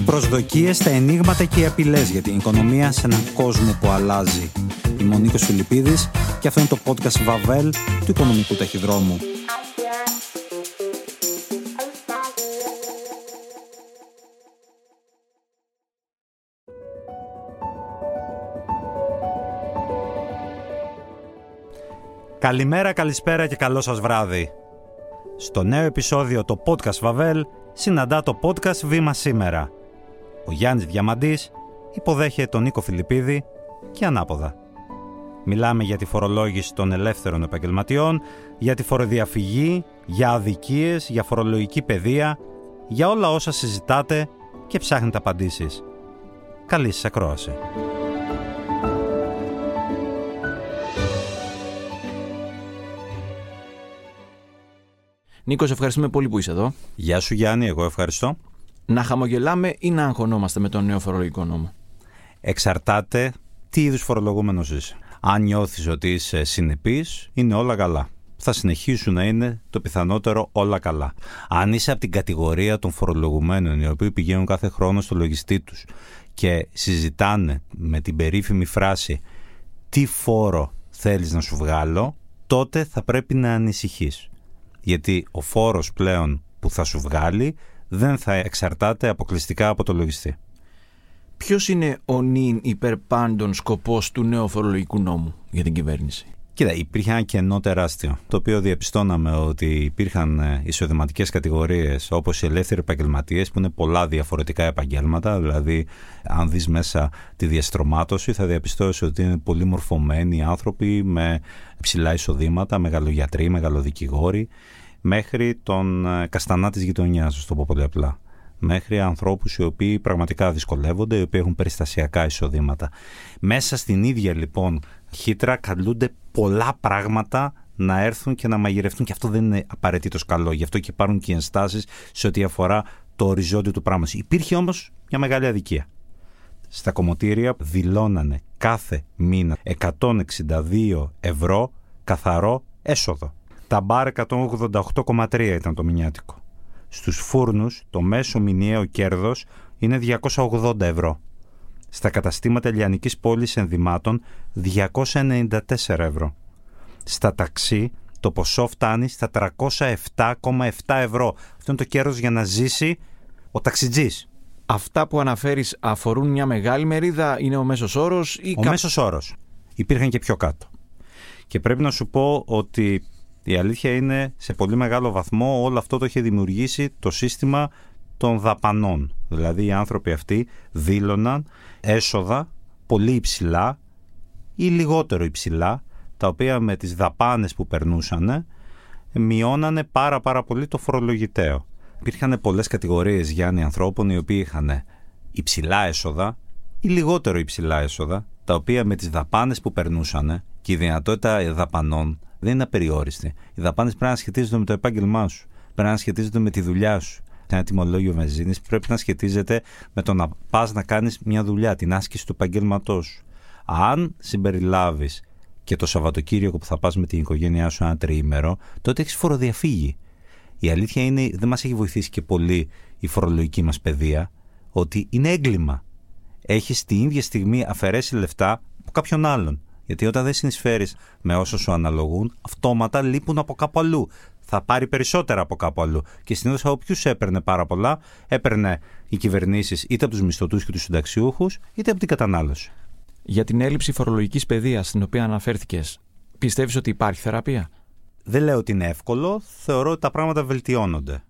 Οι προσδοκίες, τα ενίγματα και οι απειλές για την οικονομία σε έναν κόσμο που αλλάζει. Είμαι ο Νίκος Φιλιππίδης και αυτό είναι το podcast Βαβέλ του Οικονομικού Ταχυδρόμου. Καλημέρα, καλησπέρα και καλό σας βράδυ. Στο νέο επεισόδιο το podcast Βαβέλ συναντά το podcast Βήμα Σήμερα. Ο Γιάννης Διαμαντής υποδέχεται τον Νίκο Φιλιππίδη και ανάποδα. Μιλάμε για τη φορολόγηση των ελεύθερων επαγγελματιών, για τη φοροδιαφυγή, για αδικίες, για φορολογική παιδεία, για όλα όσα συζητάτε και ψάχνετε απαντήσεις. Καλή σας ακρόαση. Νίκος, ευχαριστούμε πολύ που είσαι εδώ. Γεια σου Γιάννη, εγώ ευχαριστώ. Να χαμογελάμε ή να αγχωνόμαστε με τον νέο φορολογικό νόμο; Εξαρτάται τι είδους φορολογούμενος είσαι. Αν νιώθεις ότι είσαι συνεπής, είναι όλα καλά. Θα συνεχίσουν να είναι το πιθανότερο όλα καλά. Αν είσαι από την κατηγορία των φορολογουμένων, οι οποίοι πηγαίνουν κάθε χρόνο στο λογιστή τους και συζητάνε με την περίφημη φράση «Τι φόρο θέλεις να σου βγάλω», τότε θα πρέπει να ανησυχείς. Γιατί ο φόρος πλέον που θα σου βγάλει δεν θα εξαρτάται αποκλειστικά από το λογιστή. Ποιος είναι ο νυν υπερπάντων σκοπός του νέου φορολογικού νόμου για την κυβέρνηση; Κοίτα, υπήρχε ένα κενό τεράστιο, το οποίο διαπιστώναμε ότι υπήρχαν εισοδηματικέ κατηγορίες όπως οι ελεύθεροι επαγγελματίες, που είναι πολλά διαφορετικά επαγγέλματα. Δηλαδή, αν δεις μέσα τη διαστρωμάτωση, θα διαπιστώσεις ότι είναι πολύ μορφωμένοι άνθρωποι με ψηλά εισοδήματα, μεγαλογιατροί, μεγαλοδικηγόροι, μέχρι τον καστανά της γειτονιάς, α το πω πολύ απλά μέχρι ανθρώπους οι οποίοι πραγματικά δυσκολεύονται, οι οποίοι έχουν περιστασιακά εισοδήματα. Μέσα στην ίδια λοιπόν χύτρα καλούνται πολλά πράγματα να έρθουν και να μαγειρευτούν και αυτό δεν είναι απαραίτητος καλό. Γι' αυτό και υπάρχουν και ενστάσεις σε ό,τι αφορά το οριζόντιο του πράγματος. Υπήρχε όμως μια μεγάλη αδικία. Στα κομμωτήρια δηλώνανε κάθε μήνα 162 ευρώ καθαρό έσοδο. Τα μπαρ 188,3 ήταν το μηνιάτικο. Στους φούρνους το μέσο μηνιαίο κέρδος είναι 280 ευρώ. Στα καταστήματα λιανικής πόλης ενδυμάτων 294 ευρώ. Στα ταξί το ποσό φτάνει στα 307,7 ευρώ. Αυτό είναι το κέρδος για να ζήσει ο ταξιτζής. Αυτά που αναφέρεις αφορούν μια μεγάλη μερίδα, είναι ο μέσος όρος ή... Ο μέσος όρος. Υπήρχαν και πιο κάτω. Και πρέπει να σου πω ότι η αλήθεια είναι σε πολύ μεγάλο βαθμό όλο αυτό το είχε δημιουργήσει το σύστημα των δαπανών. Δηλαδή οι άνθρωποι αυτοί δήλωναν έσοδα πολύ υψηλά ή λιγότερο υψηλά, τα οποία με τις δαπάνες που περνούσαν μειώνανε πάρα πάρα πολύ το φορολογητέο. Υπήρχαν πολλές κατηγορίες Γιάννη ανθρώπων οι οποίοι είχαν υψηλά έσοδα ή λιγότερο υψηλά έσοδα, τα οποία με τις δαπάνες που περνούσαν και η δυνατότητα δαπανών δεν είναι απεριόριστη. Οι δαπάνες πρέπει να σχετίζονται με το επάγγελμά σου. Πρέπει να σχετίζονται με τη δουλειά σου. Ένα τιμολόγιο βενζίνης πρέπει να σχετίζεται με το να πας να κάνεις μια δουλειά, την άσκηση του επαγγέλματό σου. Αν συμπεριλάβεις και το Σαββατοκύριακο που θα πας με την οικογένειά σου ένα τριήμερο, τότε έχεις φοροδιαφύγει. Η αλήθεια είναι, δεν μας έχει βοηθήσει και πολύ η φορολογική μας παιδεία, ότι είναι έγκλημα. Έχεις την ίδια στιγμή αφαιρέσει λεφτά από κάποιον άλλον. Γιατί όταν δεν συνεισφέρεις με όσο σου αναλογούν, αυτόματα λείπουν από κάπου αλλού. Θα πάρει περισσότερα από κάπου αλλού. Και συνήθως από ποιους έπαιρνε πάρα πολλά, έπαιρνε οι κυβερνήσεις είτε από τους μισθωτούς και τους συνταξιούχους, είτε από την κατανάλωση. Για την έλλειψη φορολογικής παιδείας στην οποία αναφέρθηκες, πιστεύεις ότι υπάρχει θεραπεία; Δεν λέω ότι είναι εύκολο, θεωρώ ότι τα πράγματα βελτιώνονται.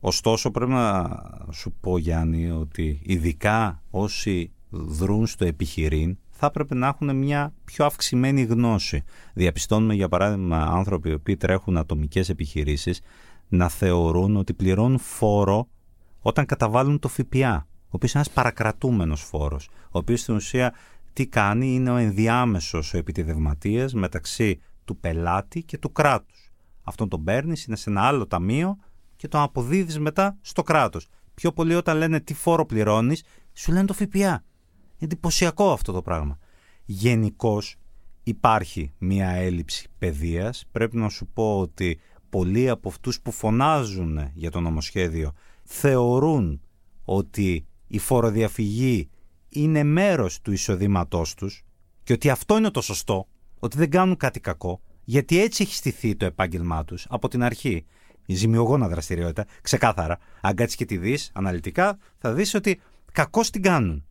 Ωστόσο, πρέπει να σου πω, Γιάννη, ότι ειδικά όσοι δρούν στο επιχειρήν, θα έπρεπε να έχουν μια πιο αυξημένη γνώση. Διαπιστώνουμε, για παράδειγμα, άνθρωποι οι οποίοι τρέχουν ατομικές επιχειρήσεις να θεωρούν ότι πληρώνουν φόρο όταν καταβάλουν το ΦΠΑ, ο οποίος είναι ένας παρακρατούμενος φόρος, ο οποίος στην ουσία τι κάνει είναι ο ενδιάμεσος ο επιτιδευματίας μεταξύ του πελάτη και του κράτους. Αυτόν τον παίρνεις, είναι σε ένα άλλο ταμείο και τον αποδίδεις μετά στο κράτος. Πιο πολύ όταν λένε τι φόρο πληρώνεις, σου λένε το ΦΠΑ. Εντυπωσιακό αυτό το πράγμα. Γενικώς υπάρχει μία έλλειψη παιδείας. Πρέπει να σου πω ότι πολλοί από αυτούς που φωνάζουν για το νομοσχέδιο θεωρούν ότι η φοροδιαφυγή είναι μέρος του εισοδήματός τους και ότι αυτό είναι το σωστό, ότι δεν κάνουν κάτι κακό, γιατί έτσι έχει στηθεί το επάγγελμά τους από την αρχή. Η ζημιογόνα δραστηριότητα, ξεκάθαρα. Αν κάτσεις και τη δεις αναλυτικά, θα δεις ότι κακώς την κάνουν.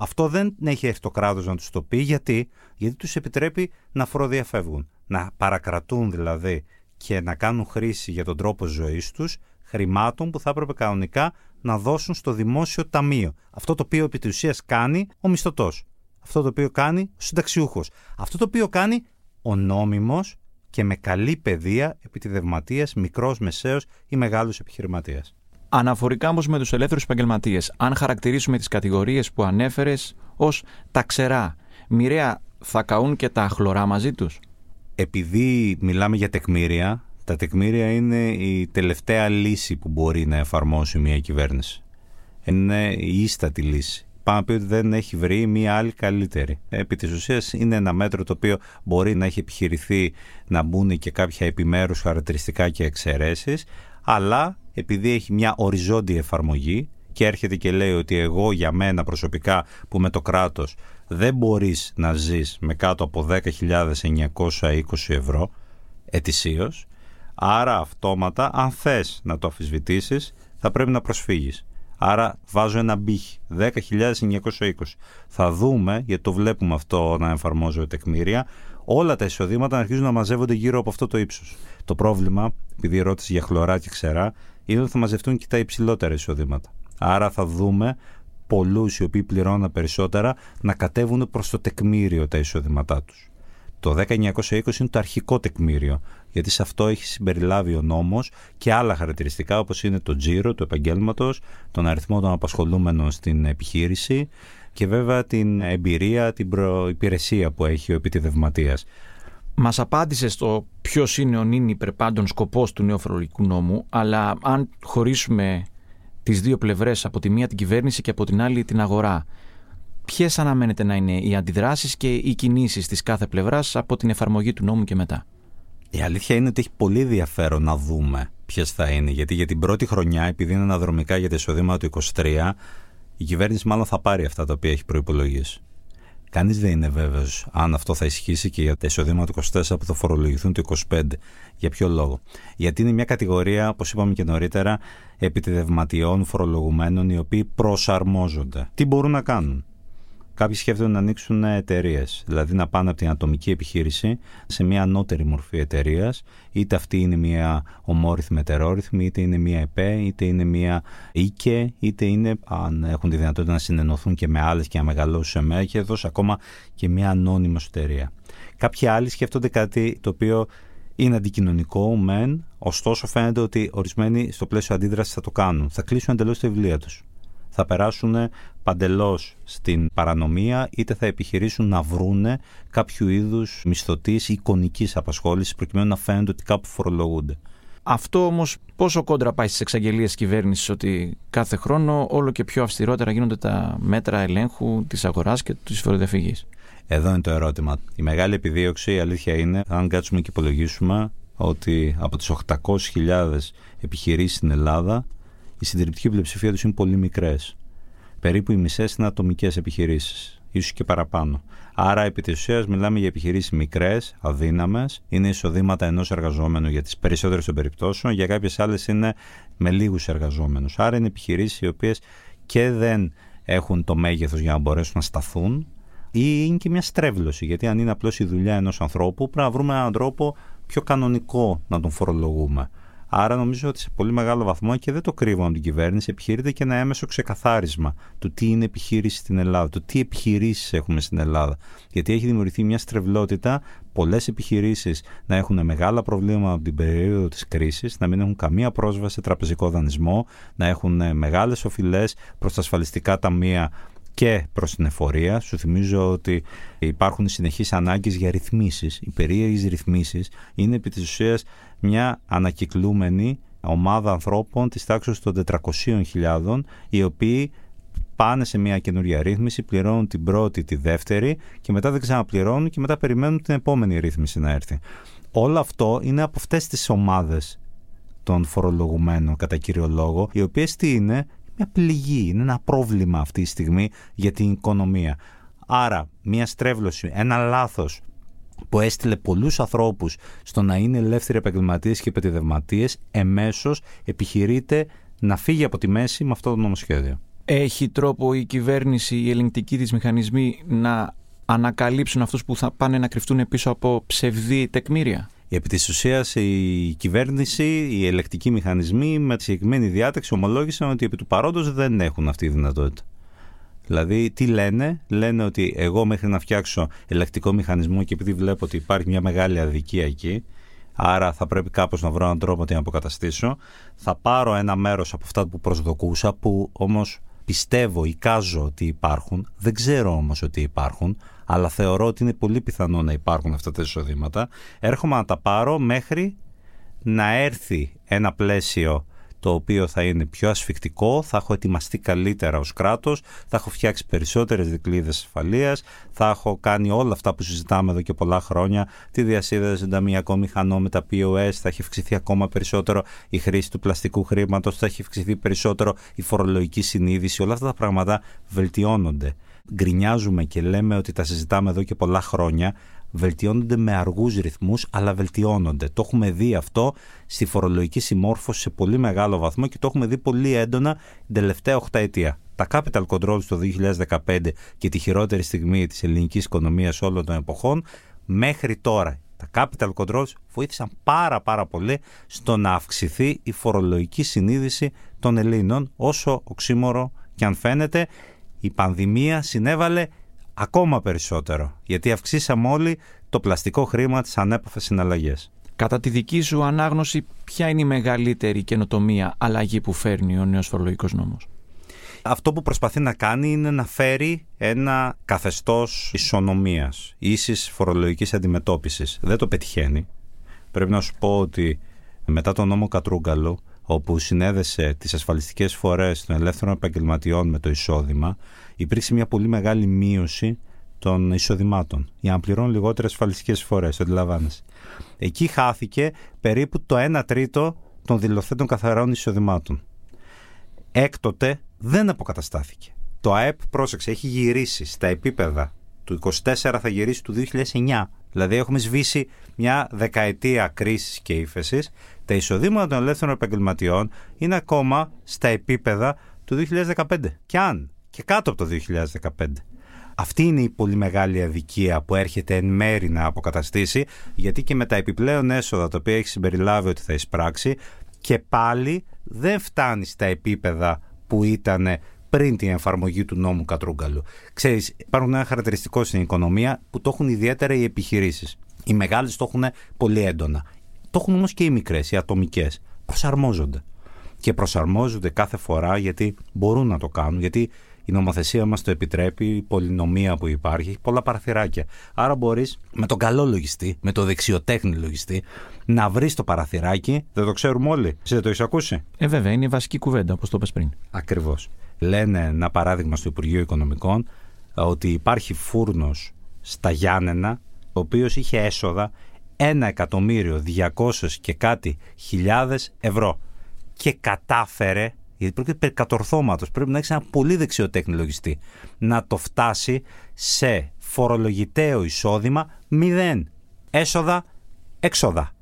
Αυτό δεν έχει έρθει το κράτος να τους το πει. Γιατί, γιατί τους επιτρέπει να φοροδιαφεύγουν. Να παρακρατούν δηλαδή και να κάνουν χρήση για τον τρόπο ζωής τους χρημάτων που θα έπρεπε κανονικά να δώσουν στο δημόσιο ταμείο. Αυτό το οποίο επί της ουσίας κάνει ο μισθωτός. Αυτό το οποίο κάνει ο συνταξιούχος. Αυτό το οποίο κάνει ο νόμιμος και με καλή παιδεία επιτιδευματία μικρός, μεσαίος ή μεγάλος επιχειρηματίας. Αναφορικά όμως με τους ελεύθερους επαγγελματίες, αν χαρακτηρίσουμε τις κατηγορίες που ανέφερες ως τα ξερά, μοιραία θα καούν και τα χλωρά μαζί τους. Επειδή μιλάμε για τεκμήρια, τα τεκμήρια είναι η τελευταία λύση που μπορεί να εφαρμόσει μια κυβέρνηση. Είναι η ίστατη λύση. Πάμε να πει ότι δεν έχει βρει μια άλλη καλύτερη. Επί της ουσίας είναι ένα μέτρο το οποίο μπορεί να έχει επιχειρηθεί να μπουν και κάποια επιμέρους χαρακτηριστικά και εξαιρέσεις, αλλά επειδή έχει μια οριζόντια εφαρμογή και έρχεται και λέει ότι εγώ για μένα προσωπικά που με το κράτος δεν μπορείς να ζεις με κάτω από 10.920 ευρώ ετησίως, άρα αυτόματα αν θες να το αφισβητήσεις θα πρέπει να προσφύγεις. Άρα βάζω ένα μπίχι, 10.920. Θα δούμε, γιατί το βλέπουμε αυτό να εφαρμόζω τεκμήρια, όλα τα εισοδήματα να αρχίζουν να μαζεύονται γύρω από αυτό το ύψος. Το πρόβλημα, επειδή ρώτησε για χλωρά και ξερά, είναι ότι θα μαζευτούν και τα υψηλότερα εισοδήματα. Άρα θα δούμε πολλούς οι οποίοι πληρώνουν περισσότερα να κατέβουν προς το τεκμήριο τα εισοδήματά τους. Το 10920 είναι το αρχικό τεκμήριο, γιατί σε αυτό έχει συμπεριλάβει ο νόμος και άλλα χαρακτηριστικά όπως είναι το τζίρο του επαγγέλματος, τον αριθμό των απασχολούμενων στην επιχείρηση και βέβαια την εμπειρία, την προϋπηρεσία που έχει ο επιτιδευματίας. Μας απάντησε στο ποιος είναι ο νυν υπερπάντων σκοπός του νέου φορολογικού νόμου, αλλά αν χωρίσουμε τις δύο πλευρές, από τη μία την κυβέρνηση και από την άλλη την αγορά, ποιες αναμένεται να είναι οι αντιδράσεις και οι κινήσεις της κάθε πλευράς από την εφαρμογή του νόμου και μετά; Η αλήθεια είναι ότι έχει πολύ ενδιαφέρον να δούμε ποιες θα είναι. Γιατί για την πρώτη χρονιά, επειδή είναι αναδρομικά για τα εισοδήματα του 23, η κυβέρνηση μάλλον θα πάρει αυτά τα οποία έχει προπολογίσει. Κανείς δεν είναι βέβαιος αν αυτό θα ισχύσει και για τα εισοδήματα του 24 που θα φορολογηθούν το 25. Για ποιο λόγο; Γιατί είναι μια κατηγορία, όπως είπαμε και νωρίτερα, επιτεδευματιών φορολογουμένων οι οποίοι προσαρμόζονται. Τι μπορούν να κάνουν; Κάποιοι σκέφτονται να ανοίξουν εταιρείες, δηλαδή να πάνε από την ατομική επιχείρηση σε μια ανώτερη μορφή εταιρείας, είτε αυτή είναι μια ομόρυθμη ετερόρυθμη, είτε είναι μια ΕΠΕ, είτε είναι μια ΙΚΕ, είτε είναι, αν έχουν τη δυνατότητα να συνενωθούν και με άλλες και να μεγαλώσουν σε μέγεθος, ακόμα και μια ανώνυμη εταιρεία. Κάποιοι άλλοι σκέφτονται κάτι το οποίο είναι αντικοινωνικό, μεν, ωστόσο φαίνεται ότι ορισμένοι στο πλαίσιο αντίδρασης θα το κάνουν. Θα κλείσουν εντελώς τα βιβλία τους θα περάσουν παντελώς στην παρανομία είτε θα επιχειρήσουν να βρούνε κάποιο είδους μισθωτής ή εικονικής απασχόλησης προκειμένου να φαίνονται ότι κάπου φορολογούνται. Αυτό όμως πόσο κόντρα πάει στις εξαγγελίες κυβέρνησης ότι κάθε χρόνο όλο και πιο αυστηρότερα γίνονται τα μέτρα ελέγχου της αγοράς και της φοροδιαφυγής; Εδώ είναι το ερώτημα. Η μεγάλη επιδίωξη, η αλήθεια είναι, αν κάτσουμε και υπολογίσουμε, ότι από τις 800.000 επιχειρήσεις στην Ελλάδα, η συντριπτική πλειοψηφία τους είναι πολύ μικρές. Περίπου οι μισές είναι ατομικές επιχειρήσεις, ίσως και παραπάνω. Άρα, επί της ουσίας, μιλάμε για επιχειρήσεις μικρές, αδύναμες, είναι εισοδήματα ενός εργαζόμενου για τις περισσότερες των περιπτώσεων, για κάποιες άλλες είναι με λίγους εργαζόμενους. Άρα, είναι επιχειρήσεις οι οποίες και δεν έχουν το μέγεθος για να μπορέσουν να σταθούν, ή είναι και μια στρέβλωση. Γιατί αν είναι απλώς η δουλειά ενός ανθρώπου, πρέπει να βρούμε έναν τρόπο πιο κανονικό να τον φορολογούμε. Άρα νομίζω ότι σε πολύ μεγάλο βαθμό και δεν το κρύβω από την κυβέρνηση, επιχειρείται και ένα έμεσο ξεκαθάρισμα του τι είναι επιχείρηση στην Ελλάδα, του τι επιχειρήσεις έχουμε στην Ελλάδα. Γιατί έχει δημιουργηθεί μια στρεβλότητα, πολλές επιχειρήσεις να έχουν μεγάλα προβλήματα από την περίοδο της κρίσης, να μην έχουν καμία πρόσβαση σε τραπεζικό δανεισμό, να έχουν μεγάλες οφειλές προς τα ασφαλιστικά ταμεία και προς την εφορία. Σου θυμίζω ότι υπάρχουν συνεχείς ανάγκες για ρυθμίσεις. Οι περίεργες ρυθμίσεις είναι επί της ουσίας μια ανακυκλούμενη ομάδα ανθρώπων της τάξης των 400.000 οι οποίοι πάνε σε μια καινούρια ρύθμιση, πληρώνουν την πρώτη, τη δεύτερη και μετά δεν ξαναπληρώνουν και μετά περιμένουν την επόμενη ρύθμιση να έρθει. Όλο αυτό είναι από αυτές τις ομάδες των φορολογουμένων κατά κύριο λόγο, οι οποίες τι είναι, μια πληγή, είναι ένα πρόβλημα αυτή τη στιγμή για την οικονομία. Άρα μια στρέβλωση, ένα λάθος που έστειλε πολλούς ανθρώπους στο να είναι ελεύθεροι επαγγελματίες και επαιδευματίες, εμέσως επιχειρείται να φύγει από τη μέση με αυτό το νομοσχέδιο. Έχει τρόπο η κυβέρνηση, οι ελληνικοί της μηχανισμοί να ανακαλύψουν αυτούς που θα πάνε να κρυφτούν πίσω από ψευδή τεκμήρια; Επί της ουσίας η κυβέρνηση, οι ελεκτικοί μηχανισμοί με τη συγκεκριμένη διάταξη ομολόγησαν ότι επί του παρόντος δεν έχουν αυτή τη δυνατότητα. Δηλαδή, τι λένε, λένε ότι εγώ μέχρι να φτιάξω ελεκτικό μηχανισμό και επειδή βλέπω ότι υπάρχει μια μεγάλη αδικία εκεί, άρα θα πρέπει κάπως να βρω έναν τρόπο να την αποκαταστήσω, θα πάρω ένα μέρος από αυτά που προσδοκούσα, που όμως πιστεύω, εικάζω ότι υπάρχουν, δεν ξέρω όμως ότι υπάρχουν, αλλά θεωρώ ότι είναι πολύ πιθανό να υπάρχουν αυτά τα εισοδήματα. Έρχομαι να τα πάρω μέχρι να έρθει ένα πλαίσιο το οποίο θα είναι πιο ασφικτικό, θα έχω ετοιμαστεί καλύτερα ως κράτος, θα έχω φτιάξει περισσότερες δικλείδες ασφαλείας, θα έχω κάνει όλα αυτά που συζητάμε εδώ και πολλά χρόνια, τη διασύνδεση συνταμιακό μηχανό με τα POS, θα έχει αυξηθεί ακόμα περισσότερο η χρήση του πλαστικού χρήματος, θα έχει αυξηθεί περισσότερο η φορολογική συνείδηση, όλα αυτά τα πράγματα βελτιώνονται. Γκρινιάζουμε και λέμε ότι τα συζητάμε εδώ και πολλά χρόνια, βελτιώνονται με αργούς ρυθμούς, αλλά βελτιώνονται. Το έχουμε δει αυτό στη φορολογική συμμόρφωση σε πολύ μεγάλο βαθμό και το έχουμε δει πολύ έντονα την τελευταία 8 ετία. Τα capital controls το 2015 και τη χειρότερη στιγμή της ελληνικής οικονομίας όλων των εποχών, μέχρι τώρα τα capital controls βοήθησαν πάρα πάρα πολύ στο να αυξηθεί η φορολογική συνείδηση των Ελλήνων, όσο οξύμορο και αν φαίνεται η πανδημία συνέβαλε ακόμα περισσότερο, γιατί αυξήσαμε όλοι το πλαστικό χρήμα της ανέπαφες συναλλαγές. Κατά τη δική σου ανάγνωση, ποια είναι η μεγαλύτερη καινοτομία αλλαγή που φέρνει ο νέος φορολογικός νόμος; Αυτό που προσπαθεί να κάνει είναι να φέρει ένα καθεστώς ισονομίας, ίσης φορολογικής αντιμετώπισης. Δεν το πετυχαίνει. Πρέπει να σου πω ότι μετά τον νόμο Κατρούγκαλο, όπου συνέδεσε τις ασφαλιστικές φορές των ελεύθερων επαγγελματιών με το εισόδημα, υπήρξε μια πολύ μεγάλη μείωση των εισοδημάτων για να πληρώνουν λιγότερες ασφαλιστικές φορές. Αντιλαμβάνεσαι. Εκεί χάθηκε περίπου το 1 τρίτο των δηλωθέντων καθαρών εισοδημάτων. Έκτοτε δεν αποκαταστάθηκε. Το ΑΕΠ, πρόσεξε, έχει γυρίσει στα επίπεδα του 24 θα γυρίσει του 2009. Δηλαδή έχουμε σβήσει μια δεκαετία κρίσης και ύφεσης. Τα εισοδήματα των ελεύθερων επαγγελματιών είναι ακόμα στα επίπεδα του 2015. Και αν και κάτω από το 2015. Αυτή είναι η πολύ μεγάλη αδικία που έρχεται εν μέρη να αποκαταστήσει, γιατί και με τα επιπλέον έσοδα τα οποία έχει συμπεριλάβει ότι θα εισπράξει, και πάλι δεν φτάνει στα επίπεδα που ήταν πριν την εφαρμογή του νόμου Κατρούγκαλου. Ξέρεις, υπάρχουν ένα χαρακτηριστικό στην οικονομία που το έχουν ιδιαίτερα οι επιχειρήσεις. Οι μεγάλες το έχουν πολύ έντονα. Το έχουν όμως και οι μικρές, οι ατομικές. Προσαρμόζονται. Και προσαρμόζονται κάθε φορά γιατί μπορούν να το κάνουν, γιατί η νομοθεσία μας το επιτρέπει, η πολυνομία που υπάρχει, έχει πολλά παραθυράκια. Άρα μπορείς με τον καλό λογιστή, με τον δεξιοτέχνη λογιστή, να βρεις το παραθυράκι. Δεν το ξέρουμε όλοι. Εσύ δεν το έχεις ακούσει; Ε, βέβαια, είναι η βασική κουβέντα, όπως το είπες πριν. Ακριβώς. Λένε ένα παράδειγμα στο Υπουργείο Οικονομικών ότι υπάρχει φούρνος στα Γιάννενα, ο οποίος είχε έσοδα 1.200.000 και κάτι χιλιάδες ευρώ και κατάφερε γιατί πρόκειται περί κατορθώματος. Πρέπει να έχεις ένα πολύ δεξιοτέχνη λογιστή. Να το φτάσει σε φορολογητέο εισόδημα μηδέν. Έσοδα, έξοδα.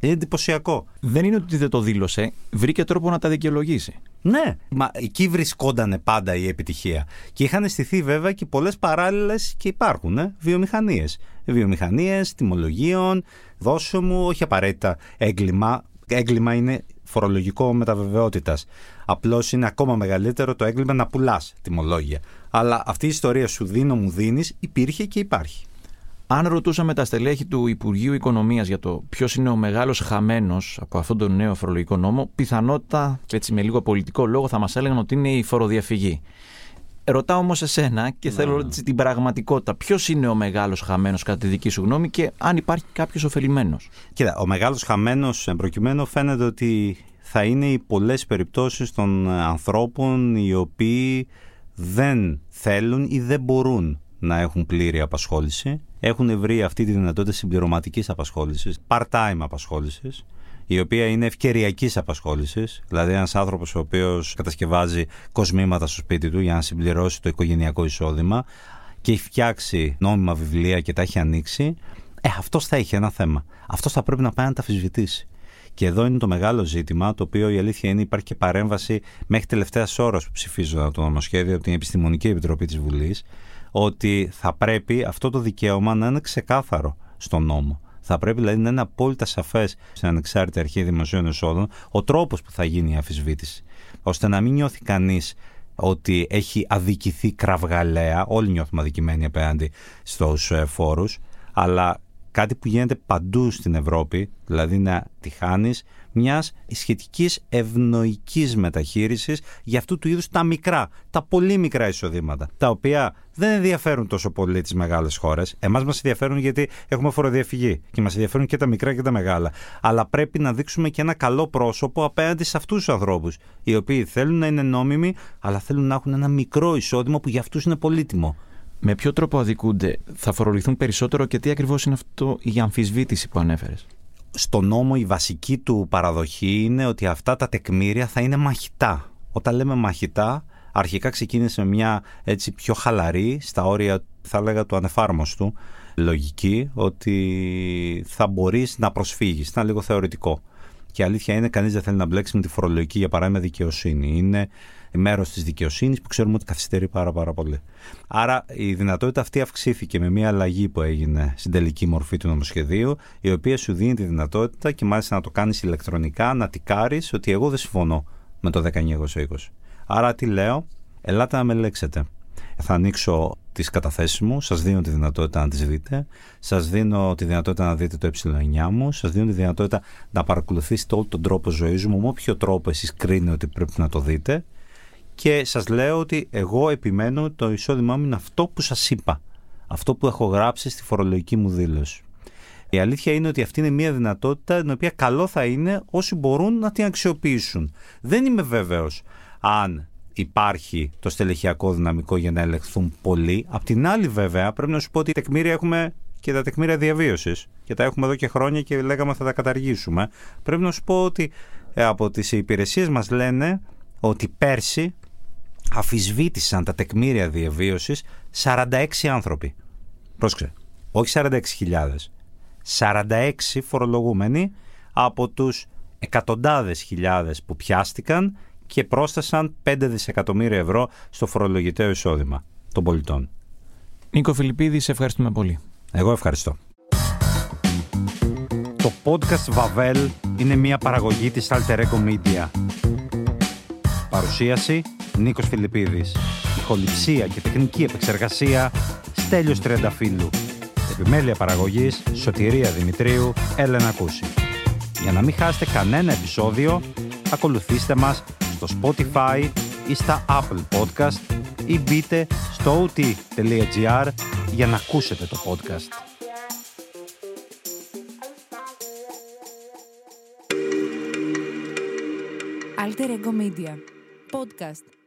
Είναι εντυπωσιακό. Δεν είναι ότι δεν το δήλωσε, βρήκε τρόπο να τα δικαιολογήσει. Ναι, μα εκεί βρισκόταν πάντα η επιτυχία. Και είχαν στηθεί βέβαια και πολλές παράλληλες και υπάρχουν ε, βιομηχανίες. Βιομηχανίες, τιμολογίων, δώσε μου, όχι απαραίτητα έγκλημα. Έγκλημα είναι φορολογικό μεταβεβαιότητας. Απλώς είναι ακόμα μεγαλύτερο το έγκλημα να πουλάς τιμολόγια. Αλλά αυτή η ιστορία σου δίνω, μου δίνεις, υπήρχε και υπάρχει. Αν ρωτούσαμε τα στελέχη του Υπουργείου Οικονομίας για το ποιος είναι ο μεγάλος χαμένος από αυτόν τον νέο φορολογικό νόμο, πιθανότητα, έτσι με λίγο πολιτικό λόγο, θα μας έλεγαν ότι είναι η φοροδιαφυγή. Ρωτάω όμως εσένα και θέλω έτσι, την πραγματικότητα. Ποιος είναι ο μεγάλος χαμένος κατά τη δική σου γνώμη και αν υπάρχει κάποιος ωφελημένος; Κοίτα, ο μεγάλος χαμένος προκειμένου φαίνεται ότι θα είναι οι πολλές περιπτώσεις των ανθρώπων οι οποίοι δεν θέλουν ή δεν μπορούν να έχουν πλήρη απασχόληση. Έχουν βρει αυτή τη δυνατότητα συμπληρωματικής απασχόλησης, part-time απασχόλησης, η οποία είναι ευκαιριακής απασχόλησης. Δηλαδή, ένας άνθρωπος ο οποίος κατασκευάζει κοσμήματα στο σπίτι του για να συμπληρώσει το οικογενειακό εισόδημα και έχει φτιάξει νόμιμα βιβλία και τα έχει ανοίξει. Ε, αυτός θα έχει ένα θέμα. Αυτός θα πρέπει να πάει να τα αφισβητήσει. Και εδώ είναι το μεγάλο ζήτημα, το οποίο η αλήθεια είναι υπάρχει και παρέμβαση μέχρι τελευταίας ώρας που ψηφίζονταν το νομοσχέδιο από την Επιστημονική Επιτροπή της Βουλής, ότι θα πρέπει αυτό το δικαίωμα να είναι ξεκάθαρο στον νόμο. Θα πρέπει δηλαδή να είναι απόλυτα σαφές στην ανεξάρτητη αρχή δημοσίων εσόδων ο τρόπος που θα γίνει η αφισβήτηση. ώστε να μην νιώθει κανείς ότι έχει αδικηθεί κραυγαλαία. Όλοι νιώθουμε αδικημένοι απέναντι στους ε, φόρους. Αλλά κάτι που γίνεται παντού στην Ευρώπη, δηλαδή να τη χάνεις μιας σχετικής ευνοϊκής μεταχείρισης για αυτού του είδους τα μικρά, τα πολύ μικρά εισοδήματα, τα οποία δεν ενδιαφέρουν τόσο πολύ τις μεγάλες χώρες. Εμάς μας ενδιαφέρουν γιατί έχουμε φοροδιαφυγή και μας ενδιαφέρουν και τα μικρά και τα μεγάλα. Αλλά πρέπει να δείξουμε και ένα καλό πρόσωπο απέναντι σε αυτούς τους ανθρώπους, οι οποίοι θέλουν να είναι νόμιμοι, αλλά θέλουν να έχουν ένα μικρό εισόδημα που για αυτούς είναι πολύτιμο. Με ποιο τρόπο αδικούνται, θα φορολογηθούν περισσότερο και τι ακριβώς είναι αυτό η αμφισβήτηση που ανέφερες; Στο νόμο η βασική του παραδοχή είναι ότι αυτά τα τεκμήρια θα είναι μαχητά. Όταν λέμε μαχητά, αρχικά ξεκίνησε μια έτσι πιο χαλαρή, στα όρια θα έλεγα του ανεφάρμοστου, λογική, ότι θα μπορείς να προσφύγεις. Ήταν λίγο θεωρητικό. Και η αλήθεια είναι, κανείς δεν θέλει να μπλέξει με τη φορολογική, για παράδειγμα, δικαιοσύνη. Είναι μέρος της δικαιοσύνης που ξέρουμε ότι καθυστερεί πάρα, πάρα πολύ. Άρα η δυνατότητα αυτή αυξήθηκε με μια αλλαγή που έγινε στην τελική μορφή του νομοσχεδίου, η οποία σου δίνει τη δυνατότητα και μάλιστα να το κάνεις ηλεκτρονικά, να τικάρεις ότι εγώ δεν συμφωνώ με το 1920. Άρα τι λέω, ελάτε να με λέξετε. Θα ανοίξω τις καταθέσεις μου, σας δίνω τη δυνατότητα να τις δείτε, σας δίνω τη δυνατότητα να δείτε το ε9 μου, σας δίνω τη δυνατότητα να παρακολουθήσετε όλο τον τρόπο ζωής μου, με όποιο τρόπο εσείς κρίνετε ότι πρέπει να το δείτε και σας λέω ότι εγώ επιμένω ότι το εισόδημά μου είναι αυτό που σας είπα, αυτό που έχω γράψει στη φορολογική μου δήλωση. Η αλήθεια είναι ότι αυτή είναι μια δυνατότητα την οποία καλό θα είναι όσοι μπορούν να την αξιοποιήσουν. Δεν είμαι βέβαιος αν υπάρχει το στελεχειακό δυναμικό για να ελεγχθούν πολλοί. Απ' την άλλη, βέβαια, πρέπει να σου πω ότι τεκμήρια έχουμε και τα τεκμήρια διαβίωσης. Και τα έχουμε εδώ και χρόνια και λέγαμε θα τα καταργήσουμε. Πρέπει να σου πω ότι ε, από τις υπηρεσίες μας λένε ότι πέρσι αφισβήτησαν τα τεκμήρια διαβίωσης 46 άνθρωποι. Πρόσεξε. Όχι 46.000. 46 φορολογούμενοι από τους εκατοντάδες χιλιάδες που πιάστηκαν και πρόσθεσαν 5 δισεκατομμύρια ευρώ στο φορολογητέο εισόδημα των πολιτών. Νίκο Φιλιππίδη, σε ευχαριστούμε πολύ. Εγώ ευχαριστώ. Το podcast Vavel είναι μια παραγωγή της Alter Ego Media. Παρουσίαση Νίκος Φιλιππίδης. Ηχοληψία και τεχνική επεξεργασία Στέλιος Τριανταφύλου. Επιμέλεια παραγωγής Σωτηρία Δημητρίου Έλενα Κούση. Για να μην χάσετε κανένα επεισόδιο, ακολουθήστε μας στο Spotify ή στα Apple Podcast ή μπείτε στο ot.gr για να ακούσετε το podcast. Alter Ego Media. Podcast.